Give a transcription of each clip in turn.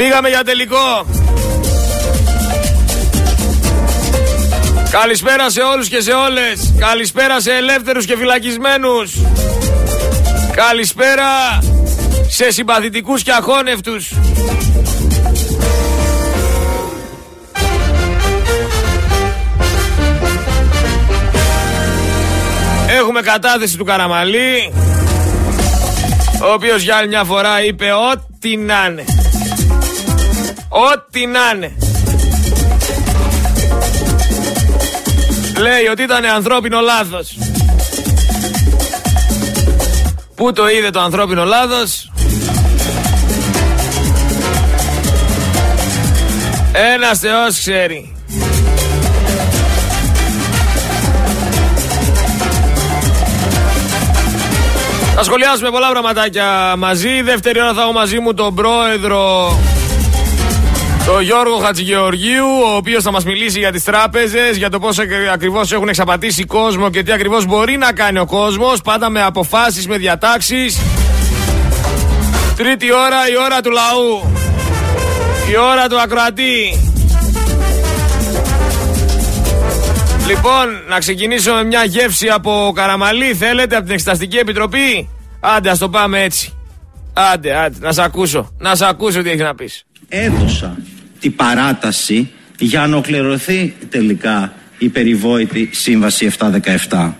Φύγαμε για τελικό. Καλησπέρα σε όλους και σε όλες. Καλησπέρα σε ελεύθερους και φυλακισμένους. Καλησπέρα σε συμπαθητικούς και αχώνευτους. Έχουμε κατάθεση του Καραμαλή ο οποίος για άλλη μια φορά είπε ό,τι να είναι. Ό,τι να είναι. Λέει ότι ήταν ανθρώπινο λάθος. Πού το είδε το ανθρώπινο λάθος; Ένας Θεός ξέρει. Θα σχολιάσουμε πολλά πραγματάκια μαζί. Δεύτερη ώρα θα έχω μαζί μου τον πρόεδρο τον Γιώργο Χατζηγεωργίου, ο οποίος θα μας μιλήσει για τις τράπεζες, για το πώς ακριβώς έχουν εξαπατήσει κόσμο και τι ακριβώς μπορεί να κάνει ο κόσμος, πάντα με αποφάσεις, με διατάξεις. Τρίτη ώρα, η ώρα του λαού. Η ώρα του ακροατή. Λοιπόν, να ξεκινήσω με μια γεύση από Καραμαλή. Θέλετε από την Εξεταστική Επιτροπή; Άντε, ας το πάμε έτσι. Άντε, άντε, να σε ακούσω. Να σε ακούσω τι έχεις να πεις. Έδωσα την παράταση για να ολοκληρωθεί τελικά η περιβόητη Σύμβαση 717.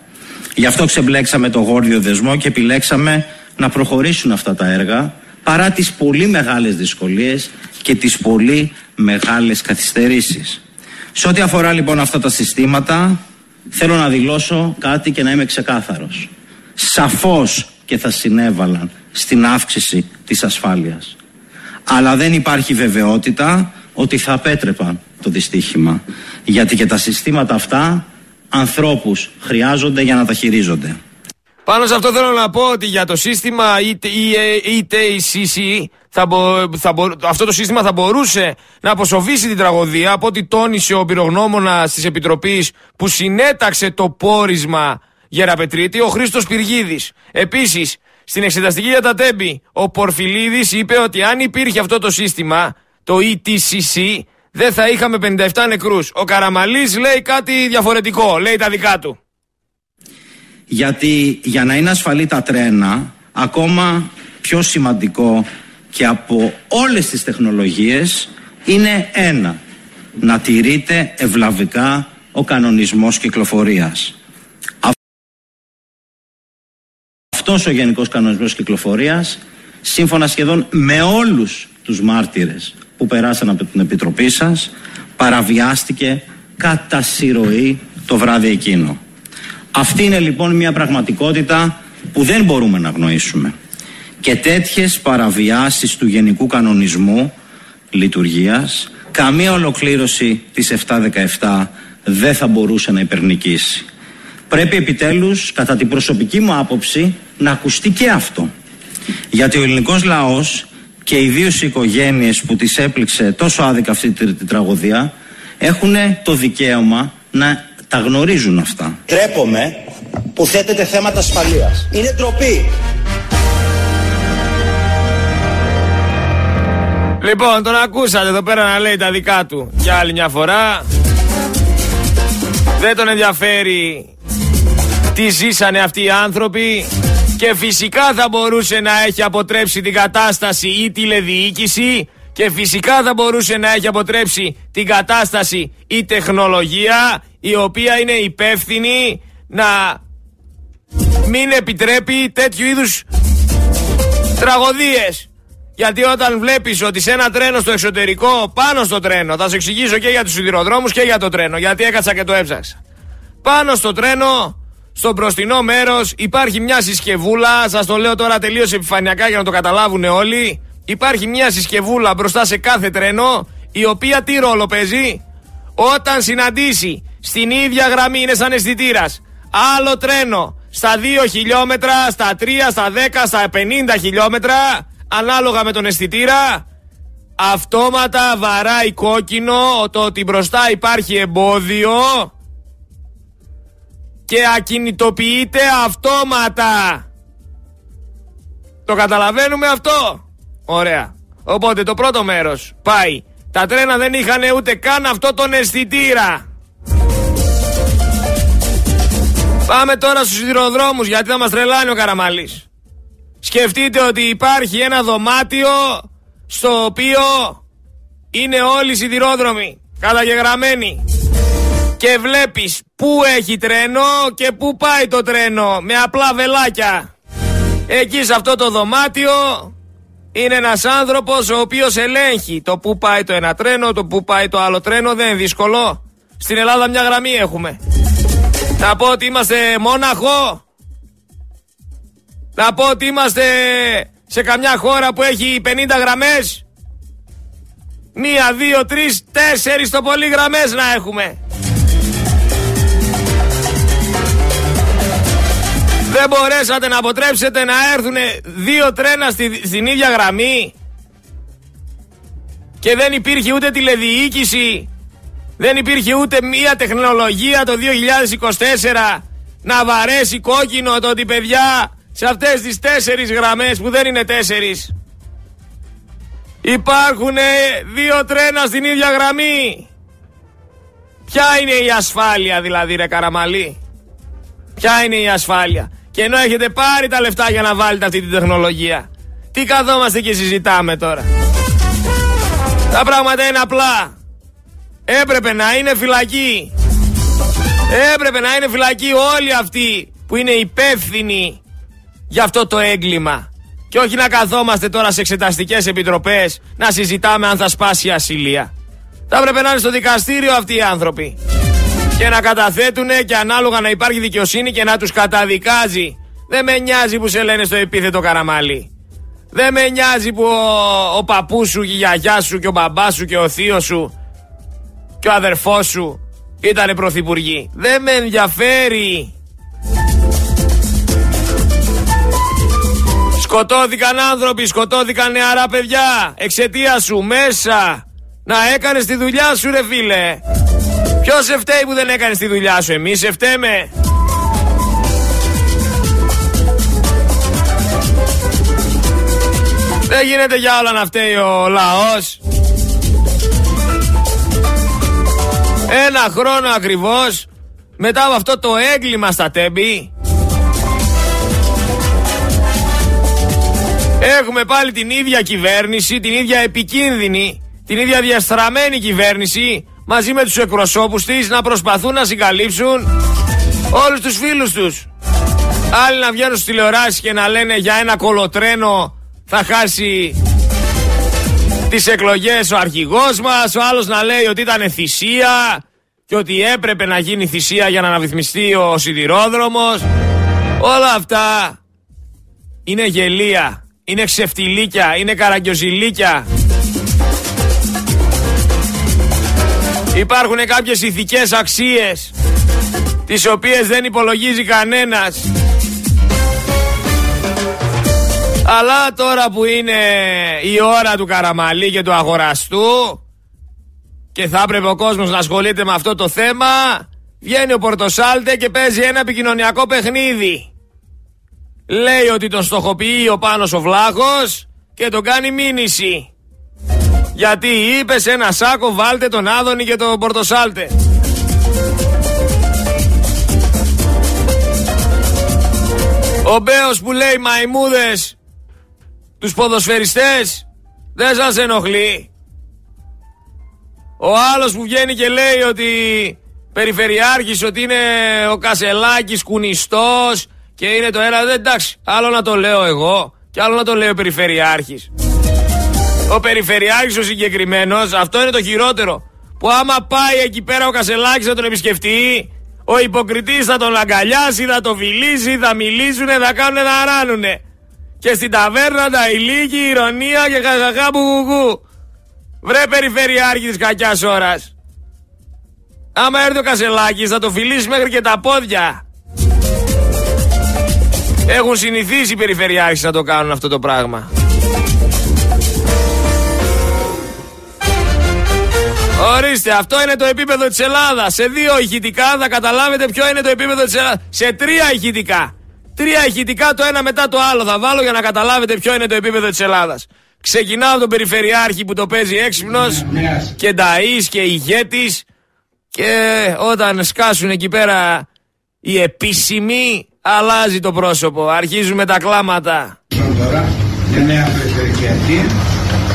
Γι' αυτό ξεμπλέξαμε το γόρδιο δεσμό και επιλέξαμε να προχωρήσουν αυτά τα έργα παρά τις πολύ μεγάλες δυσκολίες και τις πολύ μεγάλες καθυστερήσεις. Σε ό,τι αφορά λοιπόν αυτά τα συστήματα, θέλω να δηλώσω κάτι και να είμαι ξεκάθαρος. Σαφώς και θα συνέβαλαν στην αύξηση της ασφάλειας. Αλλά δεν υπάρχει βεβαιότητα ότι θα απέτρεπαν το δυστύχημα. Γιατί και τα συστήματα αυτά ανθρώπους χρειάζονται για να τα χειρίζονται. Πάνω σε αυτό θέλω να πω ότι για το σύστημα ETCC θα θα αυτό το σύστημα θα μπορούσε να αποσοβήσει την τραγωδία από ό,τι τόνισε ο πυρογνώμονας της Επιτροπής που συνέταξε το πόρισμα Γεραπετρίτη, ο Χρήστος Πυργίδης. Επίσης, στην εξεταστική για τα τέμπη, ο Πορφιλίδη είπε ότι αν υπήρχε αυτό το σύστημα, το ETCC, δεν θα είχαμε 57 νεκρούς. Ο Καραμαλής λέει κάτι διαφορετικό, λέει τα δικά του. Γιατί για να είναι ασφαλή τα τρένα, ακόμα πιο σημαντικό και από όλες τις τεχνολογίες είναι ένα. Να τηρείται ευλαβικά ο κανονισμός κυκλοφορίας. Αυτός ο Γενικός Κανονισμός Κυκλοφορίας, σύμφωνα σχεδόν με όλους τους μάρτυρες που περάσαν από την Επιτροπή σας, παραβιάστηκε κατά συρροή το βράδυ εκείνο. Αυτή είναι λοιπόν μια πραγματικότητα που δεν μπορούμε να γνωρίσουμε και τέτοιες παραβιάσεις του Γενικού Κανονισμού Λειτουργίας καμία ολοκλήρωση της 717 δεν θα μπορούσε να υπερνικήσει. Πρέπει επιτέλους κατά την προσωπική μου άποψη να ακουστεί και αυτό. Γιατί ο ελληνικός λαός και ιδίω οι οικογένειες που τις έπληξε τόσο άδικα αυτή τη τραγωδία έχουν το δικαίωμα να τα γνωρίζουν αυτά. Τρέπομαι που θέτεται θέματα ασφαλείας. Είναι ντροπή. Λοιπόν, τον ακούσατε εδώ πέρα να λέει τα δικά του για άλλη μια φορά. Δεν τον ενδιαφέρει τι ζήσανε αυτοί οι άνθρωποι και φυσικά θα μπορούσε να έχει αποτρέψει την κατάσταση η τηλεδιοίκηση και φυσικά θα μπορούσε να έχει αποτρέψει την κατάσταση η τεχνολογία η οποία είναι υπεύθυνη να μην επιτρέπει τέτοιου είδους τραγωδίες. Γιατί όταν βλέπεις ότι σε ένα τρένο στο εξωτερικό, πάνω στο τρένο, θα σου εξηγήσω και για τους σιδηροδρόμους και για το τρένο, γιατί έκατσα και το έψαξα. Πάνω στο τρένο, στο μπροστινό μέρος, υπάρχει μια συσκευούλα. Σας το λέω τώρα τελείως επιφανειακά για να το καταλάβουν όλοι. Υπάρχει μια συσκευούλα μπροστά σε κάθε τρένο, η οποία τι ρόλο παίζει; Όταν συναντήσει στην ίδια γραμμή, είναι σαν αισθητήρας, άλλο τρένο στα 2 χιλιόμετρα, στα 3, στα 10, στα 50 χιλιόμετρα, ανάλογα με τον αισθητήρα, αυτόματα βαράει κόκκινο το ότι μπροστά υπάρχει εμπόδιο και ακινητοποιείται αυτόματα. Το καταλαβαίνουμε αυτό; Ωραία. Οπότε το πρώτο μέρος πάει. Τα τρένα δεν είχαν ούτε καν αυτό τον αισθητήρα. Πάμε τώρα στους σιδηροδρόμους γιατί θα μας τρελάνει ο Καραμαλής. Σκεφτείτε ότι υπάρχει ένα δωμάτιο στο οποίο είναι όλοι οι σιδηρόδρομοι καταγεγραμμένοι και βλέπεις πού έχει τρένο και πού πάει το τρένο με απλά βελάκια. Εκεί σε αυτό το δωμάτιο είναι ένας άνθρωπος ο οποίος ελέγχει το πού πάει το ένα τρένο, το πού πάει το άλλο τρένο, δεν είναι δύσκολο. Στην Ελλάδα μια γραμμή έχουμε. Να πω ότι είμαστε μόναχο. Να πω ότι είμαστε σε καμιά χώρα που έχει 50 γραμμές. Μία, δύο, τρεις, τέσσερις το πολύ γραμμές να έχουμε. Δεν μπορέσατε να αποτρέψετε να έρθουν δύο τρένα στη, στην ίδια γραμμή. Και δεν υπήρχε ούτε τηλεδιοίκηση. Δεν υπήρχε ούτε μία τεχνολογία το 2024 να βαρέσει κόκκινο το ότι παιδιά σε αυτές τις τέσσερις γραμμές που δεν είναι τέσσερις υπάρχουν δύο τρένα στην ίδια γραμμή. Ποια είναι η ασφάλεια δηλαδή ρε Καραμαλή; Ποια είναι η ασφάλεια; Και ενώ έχετε πάρει τα λεφτά για να βάλετε αυτή την τεχνολογία. Τι καθόμαστε και συζητάμε τώρα; Τα πράγματα είναι απλά. Έπρεπε να είναι φυλακή. Έπρεπε να είναι φυλακή όλοι αυτοί που είναι υπεύθυνοι για αυτό το έγκλημα. Και όχι να καθόμαστε τώρα σε εξεταστικές επιτροπές να συζητάμε αν θα σπάσει η ασυλία. Θα έπρεπε να είναι στο δικαστήριο αυτοί οι άνθρωποι και να καταθέτουν και ανάλογα να υπάρχει δικαιοσύνη και να τους καταδικάζει. Δεν με νοιάζει που σε λένε στο επίθετο καραμάλι. Δεν με νοιάζει που ο, ο παππούς σου και η γιαγιά σου και ο μπαμπάς σου και ο θείος σου και ο αδερφός σου ήταν πρωθυπουργοί. Δεν με ενδιαφέρει. Σκοτώθηκαν άνθρωποι, σκοτώθηκαν νεαρά παιδιά εξαιτίας σου μέσα. Να έκανες τη δουλειά σου ρε φίλε. Ποιος σε φταίει που δεν έκανες τη δουλειά σου, εμείς σε φταίμε. Δεν γίνεται για όλα να φταίει ο λαός. Ένα χρόνο ακριβώς μετά από αυτό το έγκλημα στα τέμπη Έχουμε πάλι την ίδια κυβέρνηση, την ίδια επικίνδυνη, την ίδια διαστραμμένη κυβέρνηση μαζί με τους εκπροσώπους της να προσπαθούν να συγκαλύψουν όλους τους φίλους τους. Άλλοι να βγαίνουν στις τηλεοράσεις και να λένε για ένα κολοτρένο θα χάσει τις εκλογές ο αρχηγός μας, ο άλλος να λέει ότι ήταν θυσία και ότι έπρεπε να γίνει θυσία για να αναβυθμιστεί ο σιδηρόδρομος. Όλα αυτά είναι γελία, είναι ξεφτιλίκια, είναι καραγκιοζηλίκια. Υπάρχουν κάποιες ηθικές αξίες τις οποίες δεν υπολογίζει κανένας. Αλλά τώρα που είναι η ώρα του Καραμαλή και του αγοραστού και θα έπρεπε ο κόσμος να ασχολείται με αυτό το θέμα βγαίνει ο Πορτοσάλτε και παίζει ένα επικοινωνιακό παιχνίδι. Λέει ότι τον στοχοποιεί ο Πάνος ο Βλάχος και τον κάνει μήνυση. Γιατί είπες σε ένα σάκο βάλτε τον Άδωνη και τον Πορτοσάλτε. Ο Μπέος που λέει μαϊμούδες τους ποδοσφαιριστές δεν σας ενοχλεί. Ο άλλος που βγαίνει και λέει ότι περιφερειάρχης ότι είναι ο Κασελάκης κουνιστός και είναι το ένα, εντάξει, άλλο να το λέω εγώ και άλλο να το λέει ο περιφερειάρχης. Ο Περιφερειάρχης ο συγκεκριμένος, αυτό είναι το χειρότερο. Που άμα πάει εκεί πέρα ο Κασελάκης να τον επισκεφτεί, ο υποκριτής θα τον αγκαλιάσει, θα τον φιλήσει, θα μιλήσουνε, θα κάνουνε, θα αράνουνε. Και στην ταβέρνα τα ηλίκη, ηρωνία και χαχαχά μπουγουγού. Βρε Περιφερειάρχη της κακιάς ώρας. Άμα έρθει ο Κασελάκης θα το φιλήσει μέχρι και τα πόδια. Έχουν συνηθίσει οι Περιφερειάρχες να το κάνουν αυτό το πράγμα. Ορίστε, αυτό είναι το επίπεδο της Ελλάδας. Σε δύο ηχητικά θα καταλάβετε ποιο είναι το επίπεδο της Ελλάδας. Σε τρία ηχητικά. Τρία ηχητικά το ένα μετά το άλλο θα βάλω για να καταλάβετε ποιο είναι το επίπεδο της Ελλάδας. Ξεκινάω από τον Περιφερειάρχη που το παίζει έξυπνος και νταΐς και ηγέτης και όταν σκάσουν εκεί πέρα οι επίσημοι αλλάζει το πρόσωπο. Αρχίζουμε τα κλάματα. Τώρα μια νέα περιφερειακή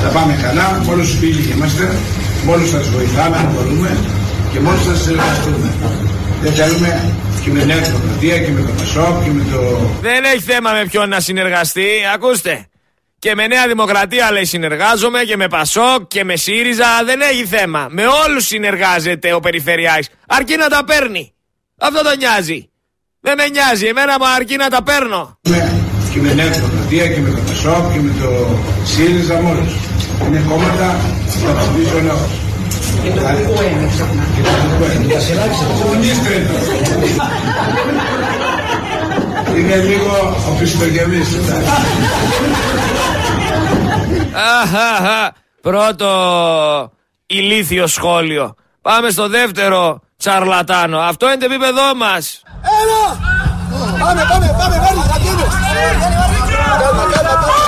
θα πάμε καλά, μόλις τους φίλοι είμαστε, μόλις σας βοηθάμε αν μπορούμε και μόλις θα συνεργαστούμε. Δεν θέλουμε και με Νέα Δημοκρατία και με το Πασόκ και με το... Δεν έχει θέμα με ποιον να συνεργαστεί, ακούστε. Και με Νέα Δημοκρατία λέει συνεργάζομαι και με Πασόκ και με ΣΥΡΙΖΑ δεν έχει θέμα. Με όλους συνεργάζεται ο Περιφερειάρχης. Αρκεί να τα παίρνει. Αυτό τον νοιάζει. Δεν με νοιάζει. Εμένα μου αρκεί να τα παίρνω. Και με Νέα Δημοκρατία και με το Πασόκ και με το ΣΥΡΙΖΑ μόλις. Είναι κόμματα που θα ψηφίσει ο λαός. Και το κουκουέ είναι ξεχνά. Και το κουκουέ. Είναι λίγο ο πιστογεμής. Αχαχα. Πρώτο ηλίθιο σχόλιο. Πάμε στο δεύτερο τσαρλατάνο. Αυτό είναι το επίπεδό μας. Έλα! Πάμε, πάμε, πάμε, βάρη, θα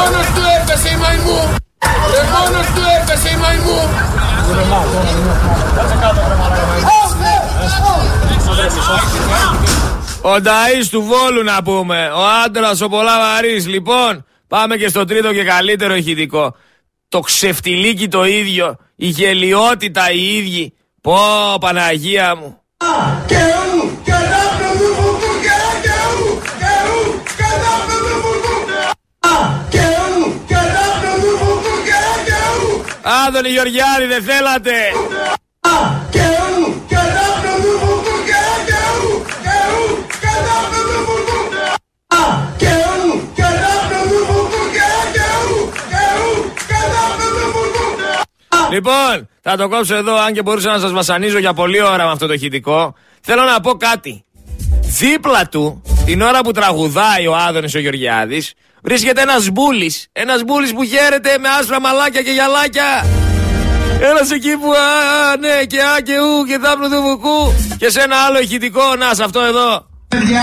Μόνος του έπεσε η μαϊμού. Ρε μόνος του έπεσε η μαϊμού. Ο Νταΐς του Βόλου να πούμε. Ο άντρας ο πολλά βαρύς. Λοιπόν, πάμε και στο τρίτο και καλύτερο ηχητικό. Το ξεφτιλίκι το ίδιο. Η γελιότητα οι ίδιοι. Πω, Παναγία μου. Και και δάπνο του φουκού. Λοιπόν, θα το κόψω εδώ, αν και μπορούσα να σας βασανίζω για πολλή ώρα με αυτό το ηχητικό. Θέλω να πω κάτι. Δίπλα του, την ώρα που τραγουδάει ο Άδωνης ο Γεωργιάδης, βρίσκεται ένας μπούλης. Ένας μπούλης που χαίρεται με άσπρα μαλάκια και γυαλάκια. Ένας εκεί που α, ναι και α και ου και δάπνο του βουκού και σε ένα άλλο ηχητικό, να σε αυτό εδώ. Παιδιά,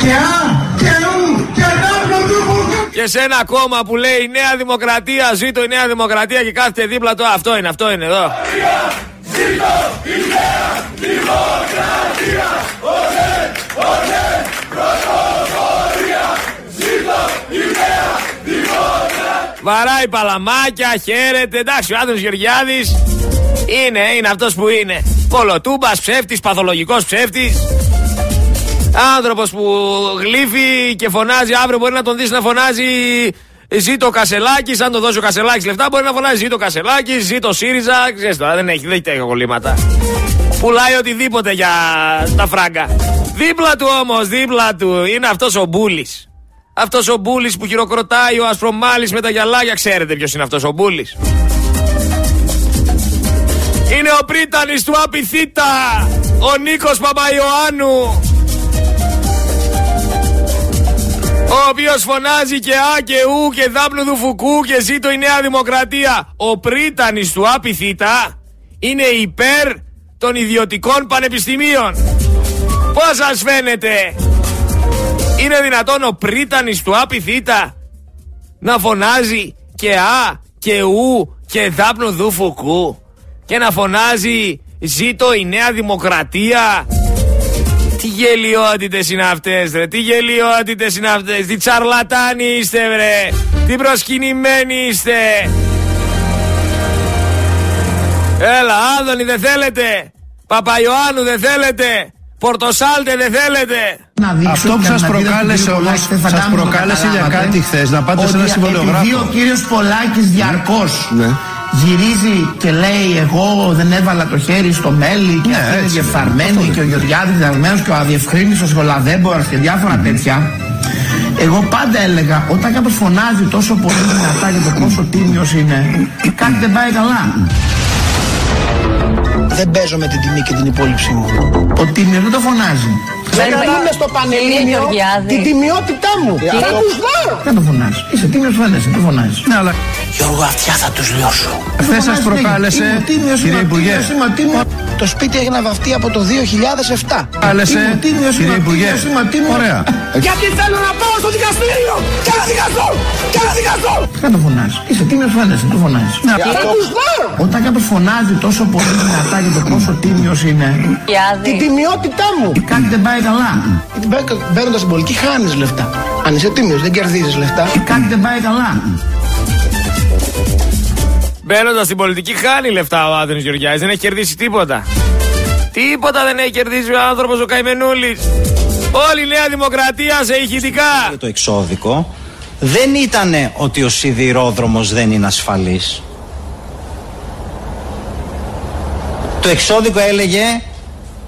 και α, και ου, και δάπνο του φουκού. Και σε ένα κόμμα που λέει Νέα Δημοκρατία, ζήτω η Νέα Δημοκρατία και κάθεται δίπλα του. Αυτό είναι, αυτό είναι εδώ. Βαράει παλαμάκια, χαίρεται. Εντάξει, ο Άδωνης Γεωργιάδης είναι, είναι αυτός που είναι. Κολοτούμπας, ψεύτης, παθολογικός ψεύτης. Άνθρωπος που γλύφει και φωνάζει αύριο μπορεί να τον δεις να φωνάζει Ζήτω Κασελάκης, αν το δώσει ο Κασελάκης λεφτά μπορεί να φωνάζει Ζήτω Κασελάκης, ζήτω ΣΥΡΙΖΑ, ξέρεις τώρα δεν έχει, δεν έχει τέτοια κολλήματα. Πουλάει οτιδήποτε για τα φράγκα. Δίπλα του όμως, δίπλα του είναι αυτός ο Μπούλης. Αυτός ο Μπούλης που χειροκροτάει ο Ασπρομάλης με τα γυαλάκια, ξέρετε ποιος είναι αυτός ο Μπούλης. Είναι ο πρίτανης του Απιθύτα, ο Νίκος Παπαϊωάννου. Ο οποίος φωνάζει και α και ου και δάπνου του φουκού και ζήτω η Νέα Δημοκρατία. Ο πρίτανης του Απιθύτα είναι υπέρ των ιδιωτικών πανεπιστημίων. Πώς σας φαίνεται; Είναι δυνατόν ο πρίτανης του Απιθύτα να φωνάζει και α και ου και δάπνου του φουκού και να φωνάζει ζήτω η Νέα Δημοκρατία τι γελιότητες είναι αυτές ρε, τι γελιότητες είναι αυτές, τι τσαρλατάνοι είστε βρε, τι προσκυνημένοι είστε. Έλα, Άδωνη δεν θέλετε, Παπαϊωάννου δεν θέλετε, Πορτοσάλτε δεν θέλετε. Αυτό που σας προκάλεσε όμως, σας προκάλεσε για κάτι χθες, να πάτε σε ένα συμβολιογράφο. Επειδή ο κύριος Πολάκης διαρκώς Ναι. γυρίζει και λέει εγώ δεν έβαλα το χέρι στο μέλι και Ναι, αυτή είναι έτσι. διεφθαρμένη Αυτό και ο Γεωργιάδης διαρμένος και ο αδιευκρίνητος σχολαδέμπορας και διάφορα τέτοια. Εγώ πάντα έλεγα όταν κάποιος φωνάζει τόσο πολύ δυνατά για το πόσο τίμιος είναι κάτι δεν πάει καλά. Δεν παίζω με την τιμή και την υπόλοιψή μου. Ο τίμιος δεν το φωνάζει. Να κάνουμε στο Πανελλήνιο την τιμιότητά μου. Θα τους δω. Δεν το φωνάζεις. Είσαι τίμιος φαίνεσαι, δεν φωνάζεις. Ναι, αλλά Γιώργο, αυτιά θα τους λιώσω. χθε σας προκάλεσε, κύριε Υπουργέ. Το σπίτι έγινε βαφτεί από το 2007. Προκάλεσε, Είμαι τίμιος, κύριε είμαι Υπουργέ. τίμιος, είμαι τίμιος. Ωραία. Γιατί θέλω να πάω στο δικαστήριο και να δικαστώ και να δικαστώ. Δεν το φωνάζεις. Είσαι τίμιος φαίνεσαι, δεν φωνάζεις. Ναι, Θα τους δω. Όταν κάποιος φωνάζει τόσο πολύ δυνατά για το πόσο τίμιος είναι, την τιμιότητά μου. Κάτι δεν πάει καλά. Μπαίνοντας στην πολιτική χάνεις λεφτά. Αν είσαι τίμιος δεν κερδίζεις λεφτά. Κάτι δεν πάει καλά. Μπαίνοντας στην πολιτική, χάνει λεφτά ο Άδωνης Γεωργιάδης. Δεν έχει κερδίσει τίποτα. Τίποτα δεν έχει κερδίσει ο άνθρωπος ο Καημενούλη. Όλη η Νέα Δημοκρατία σε ηχητικά. Για το εξώδικο δεν ήταν ότι ο σιδηρόδρομος δεν είναι ασφαλής. Το εξώδικο έλεγε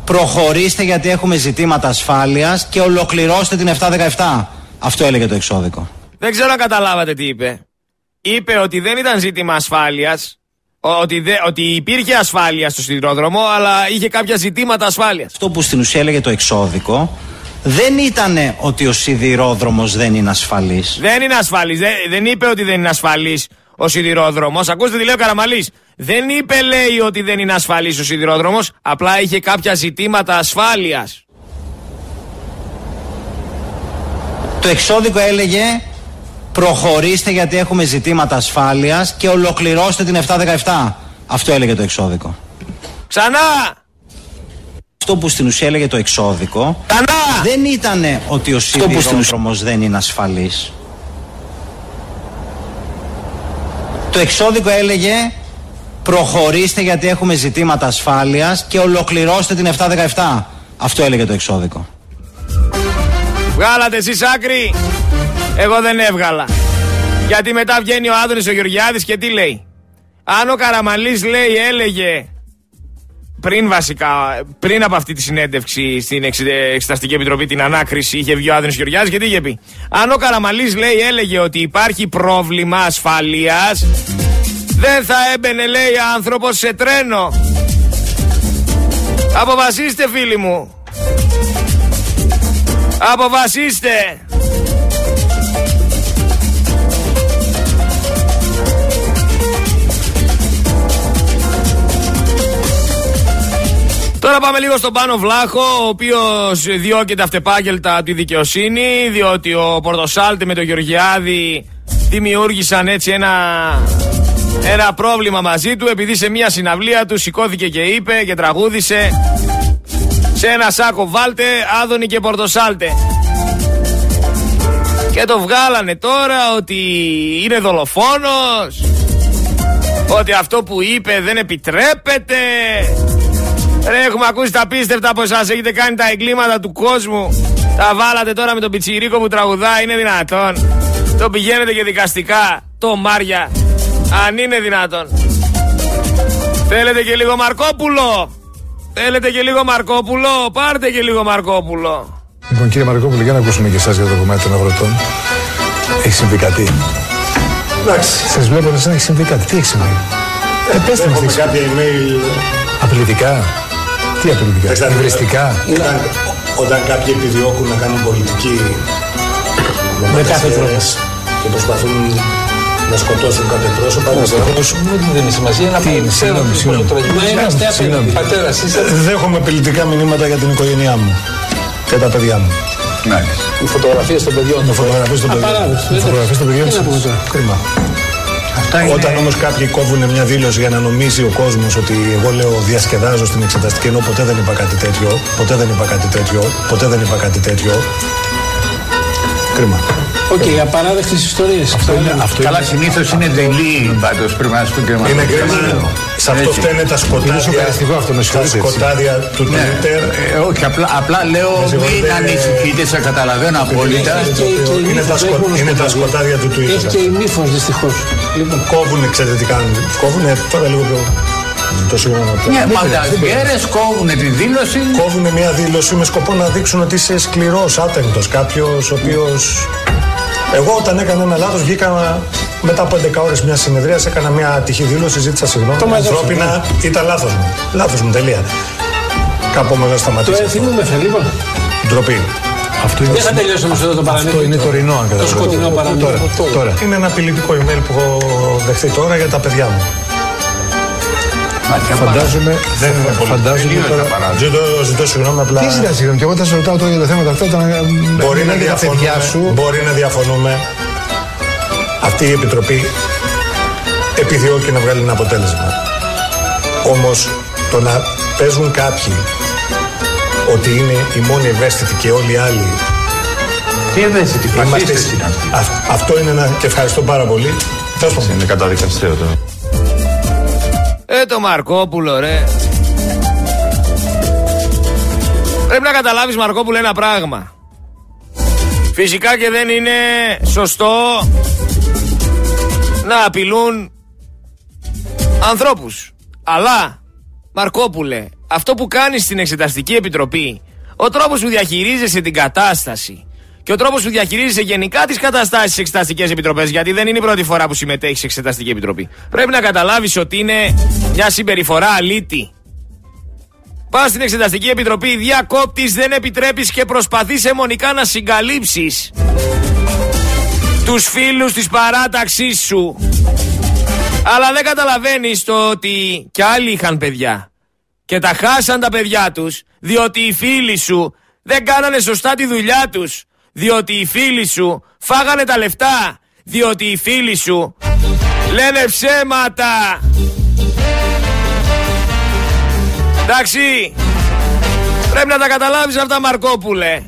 προχωρήστε γιατί έχουμε ζητήματα ασφάλειας και ολοκληρώστε την 717. Αυτό έλεγε το εξώδικο. Δεν ξέρω αν καταλάβατε τι είπε. Είπε ότι δεν ήταν ζήτημα ασφάλειας. Ότι, δε- ότι υπήρχε ασφάλεια στο σιδηρόδρομο, αλλά είχε κάποια ζητήματα ασφάλειας. Αυτό που στην ουσία έλεγε το εξώδικο δεν ήταν ότι ο σιδηρόδρομος δεν είναι ασφαλής. Δεν είναι ασφαλής. Δεν, δεν είπε ότι δεν είναι ασφαλής ο σιδηρόδρομος. Ακούστε τι λέει ο Καραμαλής. Δεν είπε, λέει, ότι δεν είναι ασφαλής ο σιδηρόδρομος. Απλά είχε κάποια ζητήματα ασφάλειας. Το εξώδικο έλεγε προχωρήστε γιατί έχουμε ζητήματα ασφάλειας και ολοκληρώστε την 717. Αυτό έλεγε το εξώδικο. Ξανά! Αυτό που στην ουσία έλεγε το εξώδικο Ξανά! δεν ήταν ότι ο σιδηρόδρομος δεν είναι ασφαλής. Το εξώδικο έλεγε προχωρήστε γιατί έχουμε ζητήματα ασφάλειας και ολοκληρώστε την 717. Αυτό έλεγε το εξώδικο. Βγάλατε εσείς άκρη. Εγώ δεν έβγαλα. Γιατί μετά βγαίνει ο Άδωνης ο Γεωργιάδης και τι λέει. Αν ο Καραμαλής λέει έλεγε πριν βασικά, πριν από αυτή τη συνέντευξη στην Εξε- Εξεταστική Επιτροπή την ανάκριση είχε βγει ο Άδωνης Γεωργιάδης και τι είχε πει. Αν ο Καραμαλής λέει έλεγε ότι υπάρχει πρόβλημα ασφαλείας δεν θα έμπαινε λέει άνθρωπος σε τρένο. Αποφασίστε φίλοι μου. Αποφασίστε! Τώρα πάμε λίγο στον Πάνο Βλάχο, ο οποίος διώκεται αυτεπάγγελτα από τη δικαιοσύνη, διότι ο Πορτοσάλτη με τον Γεωργιάδη δημιούργησαν έτσι ένα, ένα πρόβλημα μαζί του, επειδή σε μια συναυλία του σηκώθηκε και είπε και τραγούδισε σε ένα σάκο βάλτε Άδωνη και Πορτοσάλτε. Και το βγάλανε τώρα ότι είναι δολοφόνος, ότι αυτό που είπε δεν επιτρέπεται. Ρε, έχουμε ακούσει τα πίστευτα από εσάς, έχετε κάνει τα εγκλήματα του κόσμου. Τα βάλατε τώρα με τον πιτσιρίκο που τραγουδάει, είναι δυνατόν. Το πηγαίνετε και δικαστικά, το Μάρια, αν είναι δυνατόν. Θέλετε και λίγο Μαρκόπουλο. Θέλετε και λίγο Μαρκόπουλο, πάρτε και λίγο Μαρκόπουλο. Λοιπόν, κύριε Μαρκόπουλο, για να ακούσουμε και εσάς για το κομμάτι των αγροτών. Έχει συμβεί κάτι; Εντάξει. Σας βλέπω να έχει συμβεί κάτι. Τι έχει συμβεί; Ε, πέστε μας τι Έχουμε έχεις κάποια email. Απειλητικά; Τι απειλητικά. Κοιτάξτε, Υβριστικά. Όταν, όταν κάποιοι επιδιώκουν να κάνουν πολιτική Με κάθε τρόπο. και προσπαθούν να σκοτώσουν κάθε πρόσωπο, Δεν μου δίνει σημασία να Τι είναι, συγγνώμη, συγγνώμη. Συγγνώμη. Πατέρα, είσαι. Δέχομαι απειλητικά μηνύματα για την οικογένειά μου και τα παιδιά μου. Οι φωτογραφίες των παιδιών. Με φωτογραφίες των παιδιών. Απαράδεκτο, Με δεν φωτογραφίες των παιδιών. Τι να πούμε τώρα. Κρίμα. Όταν όμως κάποιοι κόβουν μια δήλωση για να νομίζει ο κόσμος ότι εγώ λέω διασκεδάζω στην εξεταστική, ενώ ποτέ δεν είπα κάτι τέτοιο, ποτέ δεν είπα κάτι τέτοιο, ποτέ δεν είπα κάτι τέτοιο. Κρίμα. Οκ, απαράδεκτες ιστορίες. Αυτό είναι, αυτό Καλά, είναι, συνήθως είναι τελή πάντως πρέπει να σου πω και εμάς. είναι κρίμα. Σε αυτό Έτσι. φταίνε τα σκοτάδια. Είναι σοκαριστικό αυτό, με Τα συγχωρείτε, έτσι. σκοτάδια του Ναι. Twitter. Ε, όχι, απλά, απλά λέω μην συγχωρείτε, ανησυχείτε, σε καταλαβαίνω απόλυτα. Είναι τα, σκο... είναι τα σκοτάδια του Έχει Twitter. και η μύφο δυστυχώς. Λοιπόν, Κόβουν, ξέρετε τι κάνουν. Κόβουν, τώρα λίγο πιο. Το συγγνώμη. Ναι, μα τα γέρες κόβουν τη δήλωση. Κόβουν μια δήλωση με σκοπό να δείξουν ότι είσαι σκληρός, άτεγκτος. Κάποιος ο οποίο. Εγώ όταν έκανα ένα λάθος βγήκα μετά από 11 ώρε μια συνεδρίας, έκανα μια ατυχή δήλωση, ζήτησα συγγνώμη. Το μαζέψαμε, Ανθρώπινα ήταν λάθος μου. Λάθος μου, τελεία. Κάπου με να το σταματήσει. αυτό. θυμούμεθα λοιπόν. Ντροπή. Αυτό είναι, Δεν θα τελειώσουμε εδώ το παραμύθι. Αυτό είναι τωρινό, αν Το σκοτεινό παραμύθι. Τώρα, τώρα. Είναι ένα απειλητικό email που έχω δεχτεί τώρα για τα παιδιά μου. Φαντάζομαι, δεν φαντάζομαι τώρα. Ζητώ, ζητώ συγγνώμη απλά. Τι ζητάς συγγνώμη, και εγώ θα σε ρωτάω τώρα για τα θέματα αυτά. Όταν Μπορεί να, μιλάνε για τα παιδιά διαφωνούμε, σου. μπορεί να διαφωνούμε. Αυτή η επιτροπή επιδιώκει να βγάλει ένα αποτέλεσμα. Όμως το να παίζουν κάποιοι ότι είναι οι μόνοι ευαίσθητοι και όλοι οι άλλοι. Τι ευαίσθητοι φασίστες είναι αυτοί. αυ- αυτό είναι ένα. και ευχαριστώ πάρα πολύ. Τέλος πάντων. Είναι καταδικαστέο τώρα. Ε, το Μαρκόπουλο, ρε. Πρέπει να καταλάβεις Μαρκόπουλο ένα πράγμα. Φυσικά και δεν είναι σωστό να απειλούν ανθρώπους. Αλλά, Μαρκόπουλε, αυτό που κάνεις στην Εξεταστική Επιτροπή, ο τρόπος που διαχειρίζεσαι την κατάσταση και ο τρόπος που διαχειρίζεσαι γενικά τις καταστάσεις στις Εξεταστικές Επιτροπές, γιατί δεν είναι η πρώτη φορά που συμμετέχεις σε Εξεταστική Επιτροπή, πρέπει να καταλάβεις ότι είναι μια συμπεριφορά αλήτη. Πας στην Εξεταστική Επιτροπή, διακόπτεις, δεν επιτρέπεις και προσπαθείς αιμονικά να συγκαλύψεις τους φίλους της παράταξής σου. Αλλά δεν καταλαβαίνεις το ότι κι άλλοι είχαν παιδιά. Και τα χάσαν τα παιδιά τους, διότι οι φίλοι σου δεν κάνανε σωστά τη δουλειά τους. Διότι οι φίλοι σου φάγανε τα λεφτά. Διότι οι φίλοι σου λένε ψέματα. Εντάξει, πρέπει να τα καταλάβεις αυτά Μαρκόπουλε.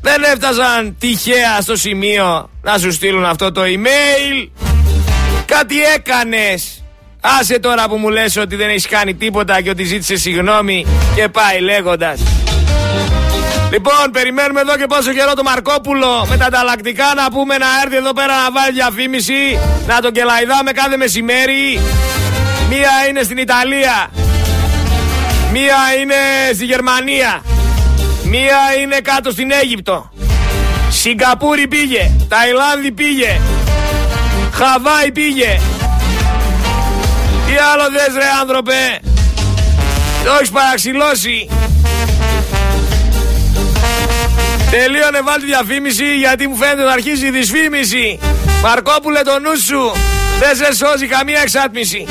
Δεν έφτασαν τυχαία στο σημείο να σου στείλουν αυτό το email. Κάτι έκανες. Άσε τώρα που μου λες ότι δεν έχεις κάνει τίποτα και ότι ζήτησε συγγνώμη και πάει λέγοντας. Λοιπόν, περιμένουμε εδώ και πόσο καιρό το Μαρκόπουλο με τα ανταλλακτικά να πούμε να έρθει εδώ πέρα να βάλει διαφήμιση, να τον κελαϊδάμε κάθε μεσημέρι. Μία είναι στην Ιταλία, μία είναι στη Γερμανία, μία είναι κάτω στην Αίγυπτο. Σιγκαπούρη πήγε, Ταϊλάνδη πήγε, Χαβάη πήγε. Τι άλλο θες ρε άνθρωπε, το έχεις παραξηλώσει. Τελείωνε βάλει τη διαφήμιση γιατί μου φαίνεται να αρχίζει η δυσφήμιση. Μαρκόπουλε το νου σου. Δεν σε σώζει καμία εξάτμιση.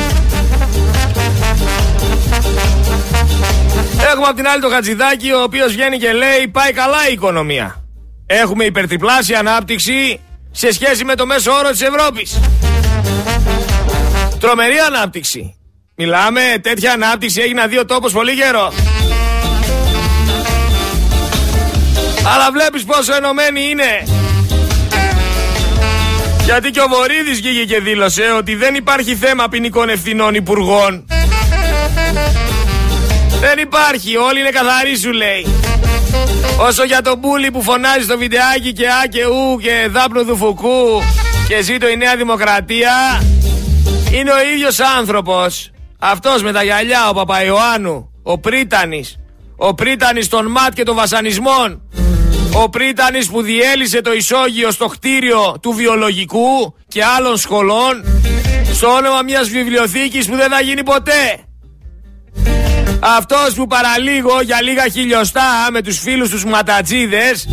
Έχουμε απ' την άλλη το Χατζηδάκη ο οποίος βγαίνει και λέει πάει καλά η οικονομία. Έχουμε υπερτριπλάσια ανάπτυξη σε σχέση με το μέσο όρο της Ευρώπης. Τρομερή ανάπτυξη. Μιλάμε τέτοια ανάπτυξη έχει να δει ο τόπος πολύ καιρό. Αλλά βλέπεις πόσο ενωμένοι είναι. Γιατί και ο Βορύδης βγήκε και δήλωσε ότι δεν υπάρχει θέμα ποινικών ευθυνών υπουργών. Δεν υπάρχει, όλοι είναι καθαροί σου λέει. Όσο για τον Μπούλι που φωνάζει στο βιντεάκι και α και ου και δάπνου του φουκού και ζήτω η Νέα Δημοκρατία, είναι ο ίδιος άνθρωπος. Αυτός με τα γυαλιά, ο Παπαϊωάννου, ο Πρίτανης, ο Πρίτανης των ΜΑΤ και των βασανισμών, ο Πρίτανης που διέλυσε το ισόγειο στο κτίριο του βιολογικού και άλλων σχολών στο όνομα μιας βιβλιοθήκης που δεν θα γίνει ποτέ. Αυτός που παραλίγο για λίγα χιλιοστά με τους φίλους τους ματατζίδες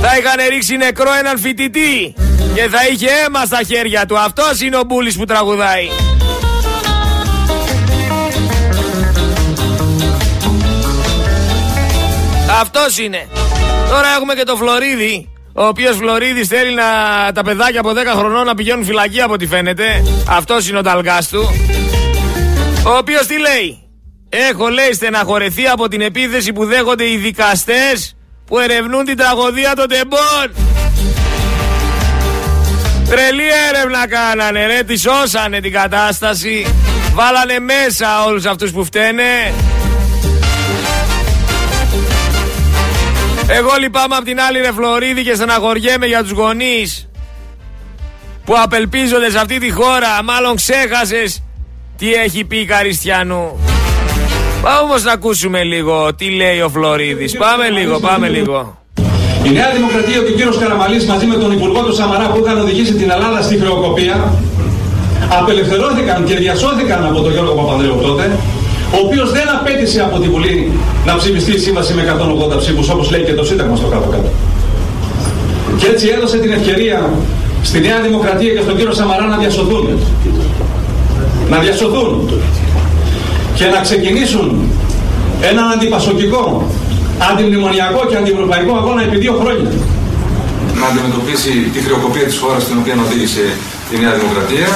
θα είχαν ρίξει νεκρό έναν φοιτητή και θα είχε αίμα στα χέρια του. Αυτός είναι ο Μπούλης που τραγουδάει. Αυτός είναι. Τώρα έχουμε και το Φλωρίδη, ο οποίος Φλωρίδης θέλει να τα παιδάκια από 10 χρονών να πηγαίνουν φυλακή από ό,τι φαίνεται. Αυτός είναι ο ταλγάς του. Ο οποίος τι λέει; Έχω λέει στεναχωρεθεί από την επίθεση που δέχονται οι δικαστές που ερευνούν την τραγωδία των τεμπών. Τρελή έρευνα κάνανε ρε, τη σώσανε την κατάσταση. Βάλανε μέσα όλους αυτούς που φταίνε. Εγώ λυπάμαι απ' την άλλη ρε Φλωρίδη και στεναχωριέμαι για τους γονείς που απελπίζονται σε αυτή τη χώρα. Μάλλον ξέχασες τι έχει πει η Καριστιανού. Πάμε όμως να ακούσουμε λίγο τι λέει ο Φλωρίδης. Πάμε λίγο, πάμε λίγο. Η Νέα Δημοκρατία και ο κύριος Καραμαλής μαζί με τον Υπουργό του Σαμαρά που είχαν οδηγήσει την Ελλάδα στη χρεοκοπία απελευθερώθηκαν και διασώθηκαν από τον Γιώργο Παπανδρέου τότε ο οποίος δεν απέτησε από τη Βουλή να ψηφιστεί η σύμβαση με 180 ψήφους όπως λέει και το Σύνταγμα στο κάτω-κάτω. Και έτσι έδωσε την ευκαιρία στη Νέα Δημοκρατία και στον κύριο Σαμαρά να διασωθούν. Να διασωθούν και να ξεκινήσουν έναν αντιπασοκικό, αντιμνημονιακό και αντιευρωπαϊκό αγώνα επί δύο χρόνια. Να αντιμετωπίσει τη χρεοκοπία της χώρας στην οποία οδήγησε η Νέα Δημοκρατία.